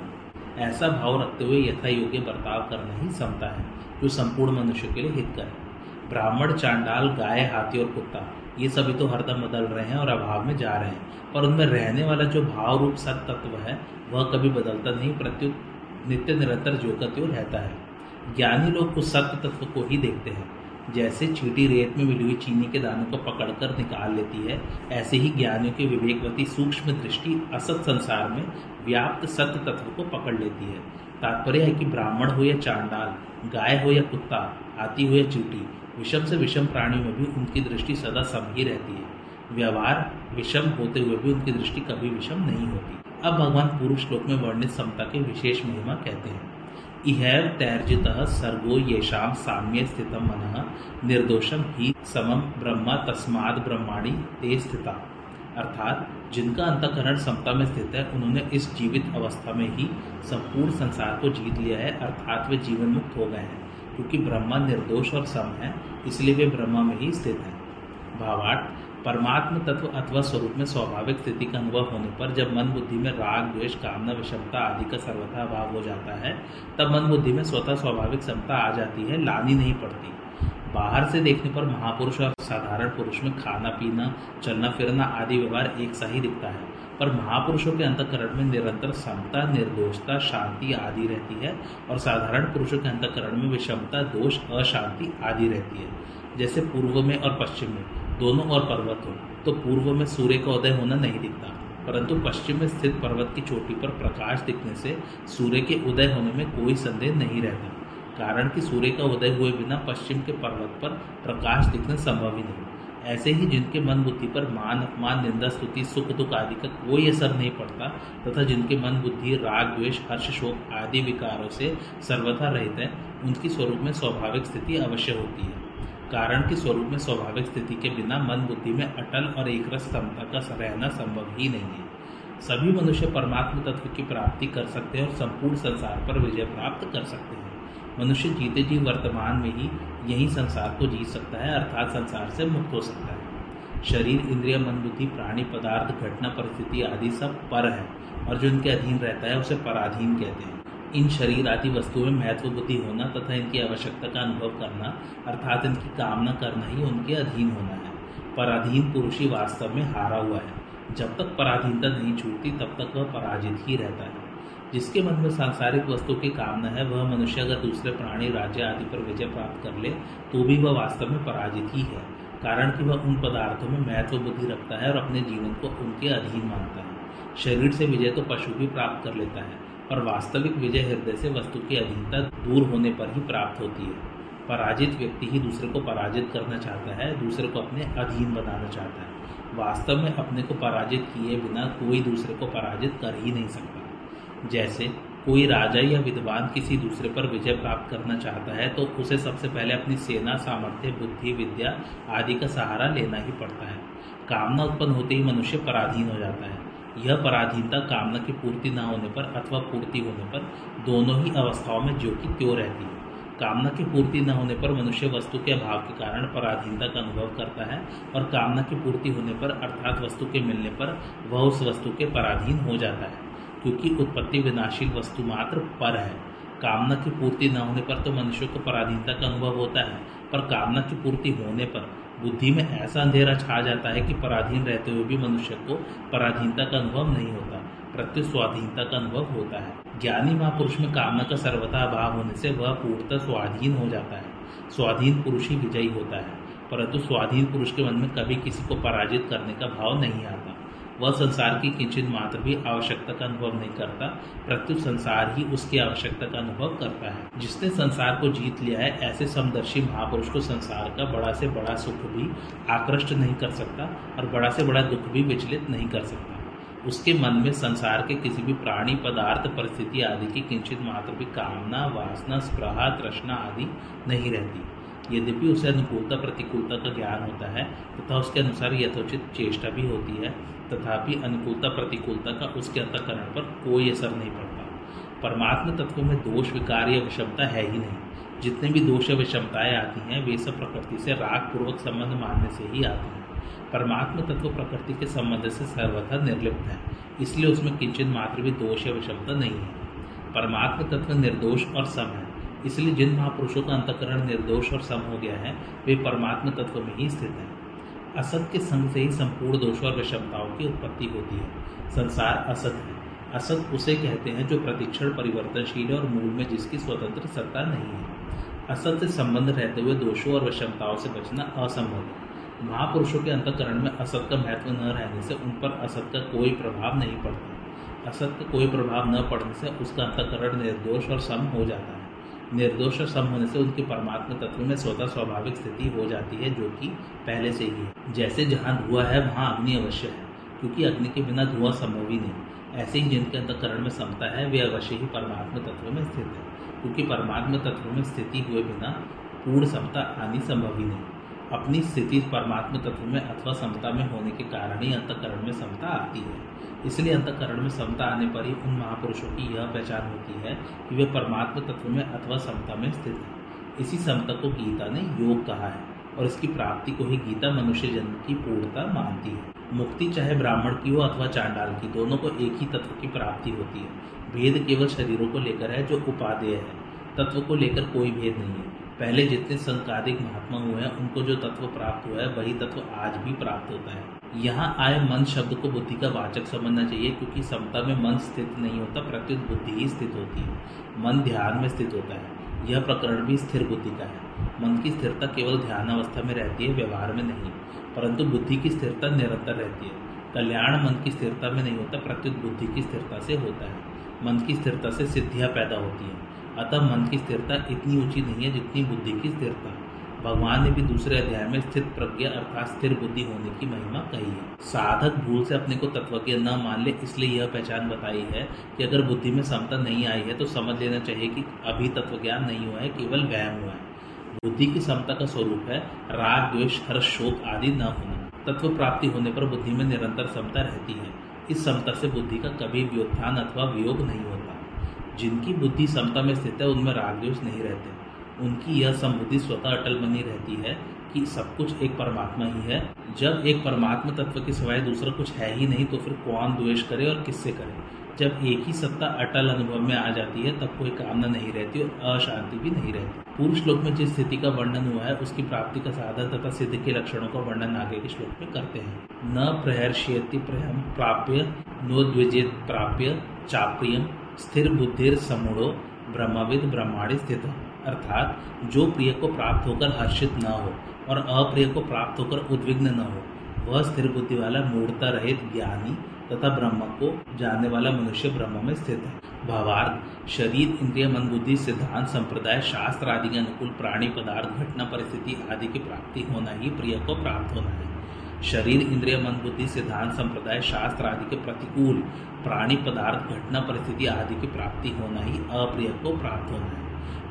ऐसा भाव रखते हुए यथा योग्य बर्ताव करना ही समता है, जो संपूर्ण मनुष्य के लिए हित करे ब्राह्मण, चांडाल, गाय, हाथी और कुत्ता, ये सभी तो हरदम बदल रहे हैं और अभाव में जा रहे हैं। पर उनमें रहने वाला जो भाव रूप सत तत्व है, वह कभी बदलता नहीं, प्रत्युत नित्य निरंतर जो का रहता है। ज्ञानी लोग कुछ सत्य तत्व को ही देखते हैं। जैसे चीटी रेत में मिली हुई चीनी के दानों को पकड़कर निकाल लेती है, ऐसे ही ज्ञानियों की विवेकवती सूक्ष्म दृष्टि असत संसार में व्याप्त सत्य तत्व को पकड़ लेती है। तात्पर्य है कि ब्राह्मण हो या चांडाल, गाय हो या कुत्ता, हाथी हो या चीटी, विषम से विषम प्राणियों में भी उनकी दृष्टि सदा सम ही रहती है। व्यवहार विषम होते हुए भी उनकी दृष्टि कभी विषम नहीं होती। अब भगवान पूर्व श्लोक में वर्णित समता के विशेष महिमा कहते हैं। इहैव तैर्जित सर्गो येषाम साम्य स्थित मन निर्दोषम ही समम ब्रह्म तस्माद ब्रह्माणी ते स्थिता। अर्थात, जिनका अंतकरण समता में स्थित है, उन्होंने इस जीवित अवस्था में ही संपूर्ण संसार को जीत लिया है, अर्थात वे जीवन मुक्त हो गए हैं, क्योंकि ब्रह्मा निर्दोष और सम है, इसलिए वे ब्रह्मा में ही स्थित हैं। भावार्थ परमात्म तत्व अथवा स्वरूप में स्वाभाविक स्थिति का अनुभव होने पर जब मन बुद्धि में राग, द्वेष, कामना, विषमता आदि का सर्वथा अभाव हो जाता है, तब मन बुद्धि में स्वतः स्वाभाविक क्षमता आ जाती है, लानी नहीं पड़ती। बाहर से देखने पर महापुरुष और साधारण पुरुष में खाना, पीना, चलना, फिरना आदि व्यवहार एक सा ही दिखता है। पर महापुरुषों के अंतकरण में निरंतर समता, निर्दोषता, शांति आदि रहती है और साधारण पुरुषों के अंतकरण में विषमता, दोष, अशांति आदि रहती है। जैसे पूर्व में और पश्चिम में दोनों और पर्वत हो तो पूर्व में सूर्य का उदय होना नहीं दिखता, परंतु पश्चिम में स्थित पर्वत की चोटी पर प्रकाश दिखने से सूर्य के उदय होने में कोई संदेह नहीं रहता, कारण कि सूर्य का उदय हुए बिना पश्चिम के पर्वत पर प्रकाश दिखना संभव ही नहीं। ऐसे ही जिनके मन बुद्धि पर मान अपमान निंदा, स्तुति, सुख दुख आदि का कोई असर नहीं पड़ता, तथा जिनके मन बुद्धि, राग, द्वेष, हर्ष, शोक आदि विकारों से सर्वथा रहते हैं, उनकी स्वरूप में स्वाभाविक स्थिति अवश्य होती है। कारण के स्वरूप में स्वाभाविक स्थिति के बिना मन बुद्धि में अटल और एक रस समता का रहना संभव ही नहीं है। सभी मनुष्य परमात्म तत्व की प्राप्ति कर सकते हैं और संपूर्ण संसार पर विजय प्राप्त कर सकते हैं। मनुष्य जीते जी वर्तमान में ही यही संसार को जीत सकता है, अर्थात संसार से मुक्त हो सकता है। शरीर, इंद्रिय, मन, बुद्धि, प्राणी, पदार्थ, घटना, परिस्थिति आदि सब पर है और जो इनके अधीन रहता है उसे पराधीन कहते हैं। इन शरीर आदि वस्तुओं में महत्व बुद्धि होना तथा इनकी आवश्यकता का अनुभव करना, अर्थात इनकी कामना करना ही उनके अधीन होना है। पराधीन पुरुष ही वास्तव में हारा हुआ है। जब तक पराधीनता नहीं छूटती, तब तक वह पराजित ही रहता है। जिसके मन में सांसारिक वस्तु की कामना है, वह मनुष्य अगर दूसरे प्राणी, राज्य आदि पर विजय प्राप्त कर ले तो भी वह वास्तव में पराजित ही है। कारण कि वह उन पदार्थों में महत्व बुद्धि रखता है और अपने जीवन को उनके अधीन मानता है। शरीर से विजय तो पशु भी प्राप्त कर लेता है। पर वास्तविक विजय हृदय से वस्तु की अधीनता दूर होने पर ही प्राप्त होती है। पराजित व्यक्ति ही दूसरे को पराजित करना चाहता है, दूसरे को अपने अधीन बनाना चाहता है। वास्तव में अपने को पराजित किए बिना कोई दूसरे को पराजित कर ही नहीं सकता। जैसे कोई राजा या विद्वान किसी दूसरे पर विजय प्राप्त करना चाहता है तो उसे सबसे पहले अपनी सेना, सामर्थ्य, बुद्धि, विद्या आदि का सहारा लेना ही पड़ता है। कामना उत्पन्न होते ही मनुष्य पराधीन हो जाता है। यह पराधीनता कामना की पूर्ति न होने पर अथवा पूर्ति होने पर दोनों ही अवस्थाओं में जो कि त्यों रहती है। कामना की पूर्ति न होने पर मनुष्य वस्तु के अभाव के कारण पराधीनता का अनुभव करता है और कामना की पूर्ति होने पर अर्थात वस्तु के मिलने पर वह उस वस्तु के पराधीन हो जाता है, क्योंकि उत्पत्ति विनाशील वस्तु मात्र पर है। कामना की पूर्ति न होने पर तो मनुष्य को पराधीनता का अनुभव होता है, पर कामना की पूर्ति होने पर बुद्धि में ऐसा अंधेरा छा जाता है कि पराधीन रहते हुए भी मनुष्य को पराधीनता का अनुभव नहीं होता, प्रत्युत स्वाधीनता का अनुभव होता है। ज्ञानी महापुरुष में कामना का सर्वथा अभाव होने से वह पूर्णतः स्वाधीन हो जाता है। स्वाधीन पुरुष ही विजयी होता है, परंतु स्वाधीन पुरुष के मन में कभी किसी को पराजित करने का भाव नहीं आता। वह संसार की किंचित मात्र भी आवश्यकता का अनुभव नहीं करता, प्रत्युत संसार ही उसकी आवश्यकता का अनुभव करता है। जिसने संसार को जीत लिया है, ऐसे समदर्शी महापुरुष को संसार का बड़ा से बड़ा सुख भी आकृष्ट नहीं कर सकता और बड़ा से बड़ा दुख भी विचलित नहीं कर सकता। उसके मन में संसार के किसी भी प्राणी, पदार्थ, परिस्थिति आदि की किंचित मात्र भी कामना, वासना स्प्रहा तृष्णा आदि नहीं रहती। यद्यपि उसे अनुकूलता, प्रतिकूलता का ज्ञान होता है, तथा उसके अनुसार यथोचित चेष्टा भी होती है तथापि अनुकूलता, प्रतिकूलता का उसके अंतकरण पर कोई असर नहीं पड़ता। परमात्मा तत्व में दोष, विकार या विषमता है ही नहीं। जितने भी दोष या विषमताएँ आती हैं, वे सब प्रकृति से राग पूर्वक संबंध मानने से ही आती हैं। परमात्मा तत्व प्रकृति के संबंध से सर्वथा निर्लिप्त है। इसलिए उसमें किंचित मात्र भी दोष या विषमता नहीं है। परमात्मा तत्व निर्दोष और सम है। इसलिए जिन महापुरुषों का अंतकरण निर्दोष और सम हो गया है, वे परमात्मा तत्व में ही स्थित है। असत के संग से ही संपूर्ण दोषों और विषमताओं की उत्पत्ति होती है। संसार असत है। असत उसे कहते हैं जो प्रतिक्षण परिवर्तनशील है और मूल में जिसकी स्वतंत्र सत्ता नहीं है। असत से संबंध रहते हुए दोषों और विषमताओं से बचना असंभव है। महापुरुषों के अंतकरण में असत का महत्व न रहने से उन पर असत का कोई प्रभाव नहीं पड़ता। असत का कोई प्रभाव न पड़ने से उसका अंतकरण निर्दोष और सम हो जाता है। निर्दोष सम होने से उनकी परमात्मा तत्व में स्वतः स्वाभाविक स्थिति हो जाती है, जो कि पहले से ही है। जैसे जहाँ धुआँ है, वहाँ अग्नि अवश्य है, क्योंकि अग्नि के बिना धुआँ संभव ही नहीं ऐसे ही जिनके अंतकरण में समता है, वे अवश्य ही परमात्मा तत्व में स्थित है, क्योंकि परमात्मा तत्व में स्थिति हुए बिना पूर्ण समता आनी संभव ही नहीं। अपनी स्थिति परमात्मा तत्व में अथवा समता में होने के कारण ही अंतकरण में समता आती है। इसलिए अंतकरण में समता आने पर ही उन महापुरुषों की यह पहचान होती है कि वे परमात्मा तत्व में अथवा समता में स्थित है। इसी समता को गीता ने योग कहा है और इसकी प्राप्ति को ही गीता मनुष्य जन्म की पूर्णता मानती है। मुक्ति चाहे ब्राह्मण की हो अथवा चांडाल की, दोनों को एक ही तत्व की प्राप्ति होती है। भेद केवल शरीरों को लेकर है जो उपादेय है। तत्व को लेकर कोई भेद नहीं है। पहले जितने संकादिक महात्मा हुए हैं, उनको जो तत्व प्राप्त हुआ है, वही तत्व आज भी प्राप्त होता है। यहाँ आए मन शब्द को बुद्धि का वाचक समझना चाहिए, क्योंकि समता में मन स्थित नहीं होता प्रत्युत बुद्धि ही स्थित होती है। मन ध्यान में स्थित होता है। यह प्रकरण भी स्थिर बुद्धि का है। मन की स्थिरता केवल ध्यान अवस्था में रहती है, व्यवहार में नहीं। परंतु बुद्धि की स्थिरता निरंतर रहती है। कल्याण मन की स्थिरता में नहीं होता प्रत्युत बुद्धि की स्थिरता से होता है। मन की स्थिरता से सिद्धियाँ पैदा होती हैं। अतः मन की स्थिरता इतनी ऊँची नहीं है जितनी बुद्धि की स्थिरता। भगवान ने भी दूसरे अध्याय में स्थित प्रज्ञा अर्थात स्थिर बुद्धि होने की महिमा कही है। साधक भूल से अपने को तत्वज्ञ न मान ले, इसलिए यह पहचान बताई है कि अगर बुद्धि में समता नहीं आई है तो समझ लेना चाहिए कि अभी तत्व ज्ञान नहीं हुआ है, केवल वहम हुआ है। बुद्धि की समता का स्वरूप है, राग, द्वेष, हर्ष, शोक आदि न होना। तत्व प्राप्ति होने पर बुद्धि में निरंतर समता रहती है। इस समता से बुद्धि का कभी व्योत्थान अथवा वियोग नहीं होता। जिनकी बुद्धि समता में स्थित है, उनमें राग, द्वेष नहीं रहते। उनकी यह समबुद्धि स्वतः अटल बनी रहती है कि सब कुछ एक परमात्मा ही है। जब एक परमात्मा तत्व के सिवाय दूसरा कुछ है ही नहीं तो फिर कौन द्वेष करे और किससे करे? जब एक ही सत्ता अटल अनुभव में आ जाती है, तब कोई कामना नहीं रहती और अशांति भी नहीं रहती। पूर्व श्लोक में जिस स्थिति का वर्णन हुआ है, उसकी प्राप्ति का साधन तथा सिद्ध के लक्षणों का वर्णन आगे के श्लोक में करते हैं। न प्रहर्षयति प्रहम प्राप्य नोद्विजित प्राप्य चाप्रियम स्थिर बुद्धिर समूढ़ो, ब्रह्मविद ब्रह्माणी स्थित। अर्थात जो प्रिय को प्राप्त होकर हर्षित न हो और अप्रिय को प्राप्त होकर उद्विग्न न हो, वह स्थिर बुद्धि वाला मूर्ता रहित ज्ञानी तथा ब्रह्म को जानने वाला मनुष्य ब्रह्म में स्थित है। भावार्थ, शरीर, इंद्रिय, मन, बुद्धि, सिद्धांत, संप्रदाय, शास्त्र आदि के अनुकूल प्राणी, पदार्थ, घटना, परिस्थिति आदि की प्राप्ति होना ही प्रिय को प्राप्त होना है। शरीर, इंद्रिय, मन, बुद्धि, सिद्धांत, संप्रदाय, शास्त्र आदि के प्रतिकूल प्राणी, पदार्थ, घटना, परिस्थिति आदि की प्राप्ति होना ही अप्रिय को प्राप्त होना है।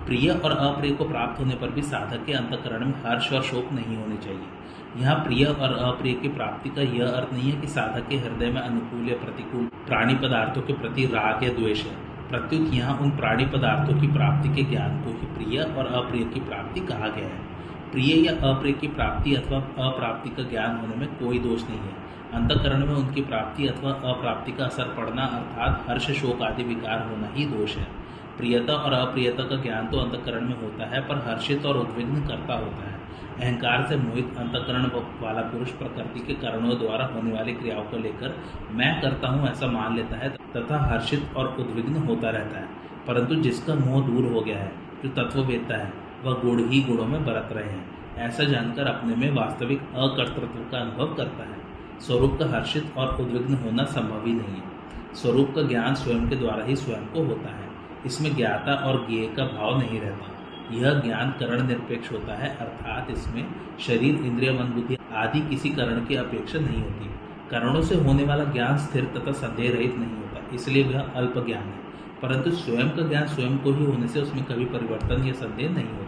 प्रिय और अप्रिय को प्राप्त होने पर भी साधक के अंतकरण में हर्ष और शोक नहीं होने चाहिए। यहाँ प्रिय और अप्रिय की प्राप्ति का यह अर्थ नहीं है कि साधक के हृदय में अनुकूल या प्रतिकूल प्राणी पदार्थों के प्रति राग या द्वेष है। प्रत्युत यहाँ उन प्राणी पदार्थों की प्राप्ति के ज्ञान को ही प्रिय और अप्रिय की प्राप्ति कहा गया है। प्रिय या अप्रिय की प्राप्ति अथवा अप्राप्ति का ज्ञान होने में कोई दोष नहीं है। अंतकरण में उनकी प्राप्ति अथवा अप्राप्ति का असर पड़ना अर्थात हर्ष, शोक आदि विकार होना ही दोष है। प्रियता और अप्रियता का ज्ञान तो अंतकरण में होता है, पर हर्षित और उद्विग्न करता होता है। अहंकार से मोहित अंतकरण वाला पुरुष प्रकृति के कारणों द्वारा होने वाली क्रियाओं को लेकर मैं करता हूँ ऐसा मान लेता है, तथा हर्षित और उद्विग्न होता रहता है। परंतु जिसका मोह दूर हो गया है, जो तत्व वेदता है, वह गुण ही गुणों में बरत रहे हैं। ऐसा जानकर अपने में वास्तविक अकर्तृत्व का अनुभव करता है। स्वरूप का हर्षित और उद्विग्न होना संभव ही नहीं है। स्वरूप का ज्ञान स्वयं के द्वारा ही स्वयं को होता है। इसमें ज्ञाता और ज्ञे का भाव नहीं रहता। यह ज्ञान करण निरपेक्ष होता है, अर्थात इसमें शरीर, इंद्रिय, मन, बुद्धि आदि किसी करण की अपेक्षा नहीं होती। करणों से होने वाला ज्ञान स्थिर तथा संदेह रहित नहीं होता, इसलिए वह अल्प ज्ञान है। परंतु स्वयं का ज्ञान स्वयं को ही होने से उसमें कभी परिवर्तन या संदेह नहीं होता।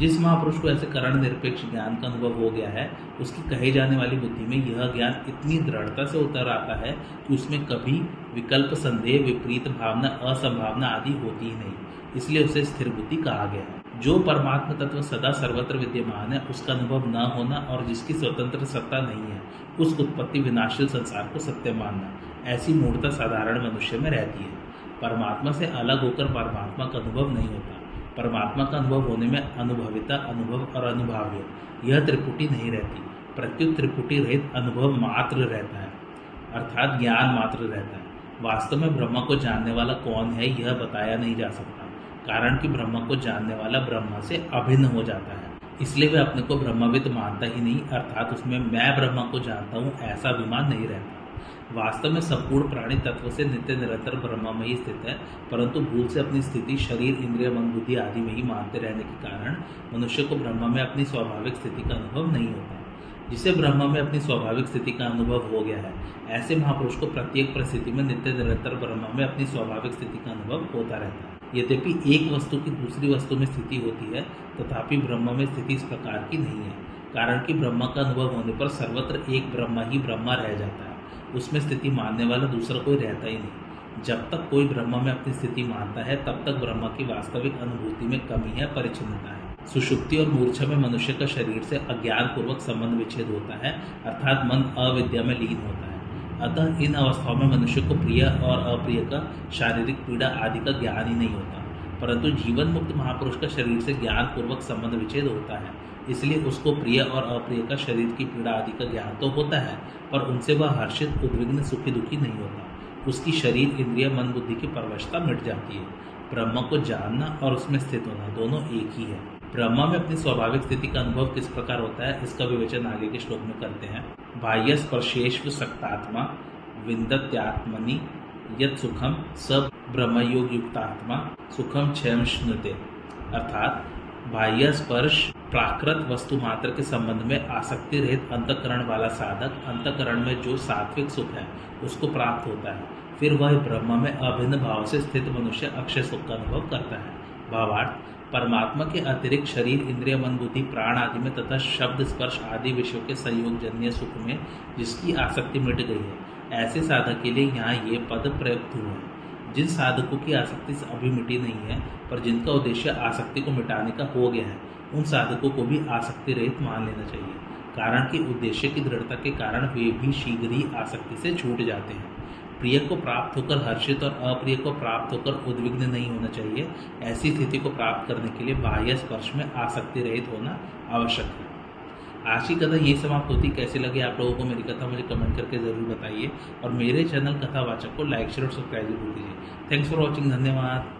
जिस महापुरुष को ऐसे करण निरपेक्ष ज्ञान का अनुभव हो गया है, उसकी कहे जाने वाली बुद्धि में यह ज्ञान इतनी दृढ़ता से उतर आता है कि उसमें कभी विकल्प, संदेह, विपरीत भावना, असंभावना आदि होती ही नहीं। इसलिए उसे स्थिर बुद्धि कहा गया है। जो परमात्मा तत्व सदा सर्वत्र विद्यमान है, उसका अनुभव न होना और जिसकी स्वतंत्र सत्ता नहीं है, उस उत्पत्ति विनाशील संसार को सत्य मानना, ऐसी मूर्ता साधारण मनुष्य में रहती है। परमात्मा से अलग होकर परमात्मा का अनुभव नहीं होता। परमात्मा का अनुभव होने में अनुभविता अनुभव और अनुभाव्य। यह त्रिपुटी नहीं रहती। प्रत्युत त्रिपुटी रहित अनुभव मात्र रहता है। अर्थात ज्ञान मात्र रहता है। वास्तव में ब्रह्म को जानने वाला कौन है यह बताया नहीं जा सकता। कारण कि ब्रह्म को जानने वाला ब्रह्म से अभिन्न हो जाता है। इसलिए वह अपने को ब्रह्मविद मानता ही नहीं। अर्थात उसमें मैं ब्रह्म को जानता हूँ, ऐसा अभिमान नहीं रहता। वास्तव में संपूर्ण प्राणी तत्व से नित्य, निरंतर ब्रह्म में ही स्थित है, परंतु भूल से अपनी स्थिति, शरीर, इंद्रिय, मन, बुद्धि आदि में ही मानते रहने के कारण मनुष्य को ब्रह्म में अपनी स्वाभाविक स्थिति का अनुभव नहीं होता। जिसे ब्रह्म में अपनी स्वाभाविक स्थिति का अनुभव हो गया है, ऐसे महापुरुष को प्रत्येक परिस्थिति में नित्य, निरंतर ब्रह्म में अपनी स्वाभाविक स्थिति का अनुभव होता रहता है। यद्यपि एक वस्तु की दूसरी वस्तु में स्थिति होती है, तथापि ब्रह्म में स्थिति इस प्रकार की नहीं है, कारण कि ब्रह्म का अनुभव होने पर सर्वत्र एक ब्रह्म ही ब्रह्मा रह जाता है। उसमें स्थिति मानने वाला दूसरा कोई रहता ही नहीं। जब तक कोई ब्रह्म में अपनी स्थिति मानता है, तब तक ब्रह्म की वास्तविक अनुभूति में कमी है परिचिनता है। सुषुप्ति और मूर्छा में मनुष्य का शरीर से अज्ञान पूर्वक संबंध विच्छेद होता है, अर्थात मन अविद्या में लीन होता है। अतः इन अवस्थाओं में मनुष्य को प्रिय और अप्रिय का शारीरिक पीड़ा आदि का ज्ञान ही नहीं होता। परंतु जीवन मुक्त महापुरुष का शरीर से ज्ञान पूर्वक संबंध विच्छेद होता है। इसलिए उसको प्रिय और अप्रिय का शरीर की पीड़ा आदि का ज्ञान तो होता है, पर उनसे वह हर्षित, उद्विग्न, सुखी, दुखी नहीं होता। उसकी शरीर इंद्रिय मन बुद्धि की परवशता मिट जाती है। ब्रह्म को जानना और उसमें स्थित होना दोनों एक ही है। ब्रह्मा में अपनी स्वाभाविक स्थिति का अनुभव किस प्रकार होता है, इसका विवेचन आगे के श्लोक में करते हैं। बाह्य स्पर्शेश्व सक्तात्मा, विंदत्यात्मनि यद सुखम सब ब्रह्मयोग युक्त आत्मा सुखम क्षम स्नुते। अर्थात बाह्य स्पर्श प्राकृत वस्तु मात्र के संबंध में आसक्ति रहित अंतकरण वाला साधक, अंतकरण में जो सात्विक सुख है, उसको प्राप्त होता है। फिर वह ब्रह्म में अभिन्न भाव से स्थित मनुष्य अक्षय सुख का अनुभव करता है। भावार्थ, परमात्मा के अतिरिक्त शरीर, इंद्रिय, मन, बुद्धि, प्राण आदि में तथा शब्द, स्पर्श आदि विषयों के संयोग जन्य सुख में जिसकी आसक्ति मिट गई है, ऐसे साधक के लिए यहाँ ये पद प्रयुक्त हुए हैं। जिन साधकों की आसक्ति से अभी मिटी नहीं है, पर जिनका उद्देश्य आसक्ति को मिटाने का हो गया है उन साधकों को भी आसक्ति रहित मान लेना चाहिए। कारण कि उद्देश्य की दृढ़ता के कारण वे भी शीघ्र ही आसक्ति से छूट जाते हैं। प्रिय को प्राप्त होकर हर्षित और अप्रिय को प्राप्त होकर उद्विग्न नहीं होना चाहिए। ऐसी स्थिति को प्राप्त करने के लिए बाह्य स्पर्श में आसक्ति रहित होना आवश्यक है। आज की कथा ये समाप्त होती। कैसे लगे आप लोगों को मेरी कथा, मुझे कमेंट करके ज़रूर बताइए। और मेरे चैनल कथावाचक को लाइक, शेयर और सब्सक्राइब ज़रूर कीजिए। थैंक्स फॉर वॉचिंग धन्यवाद।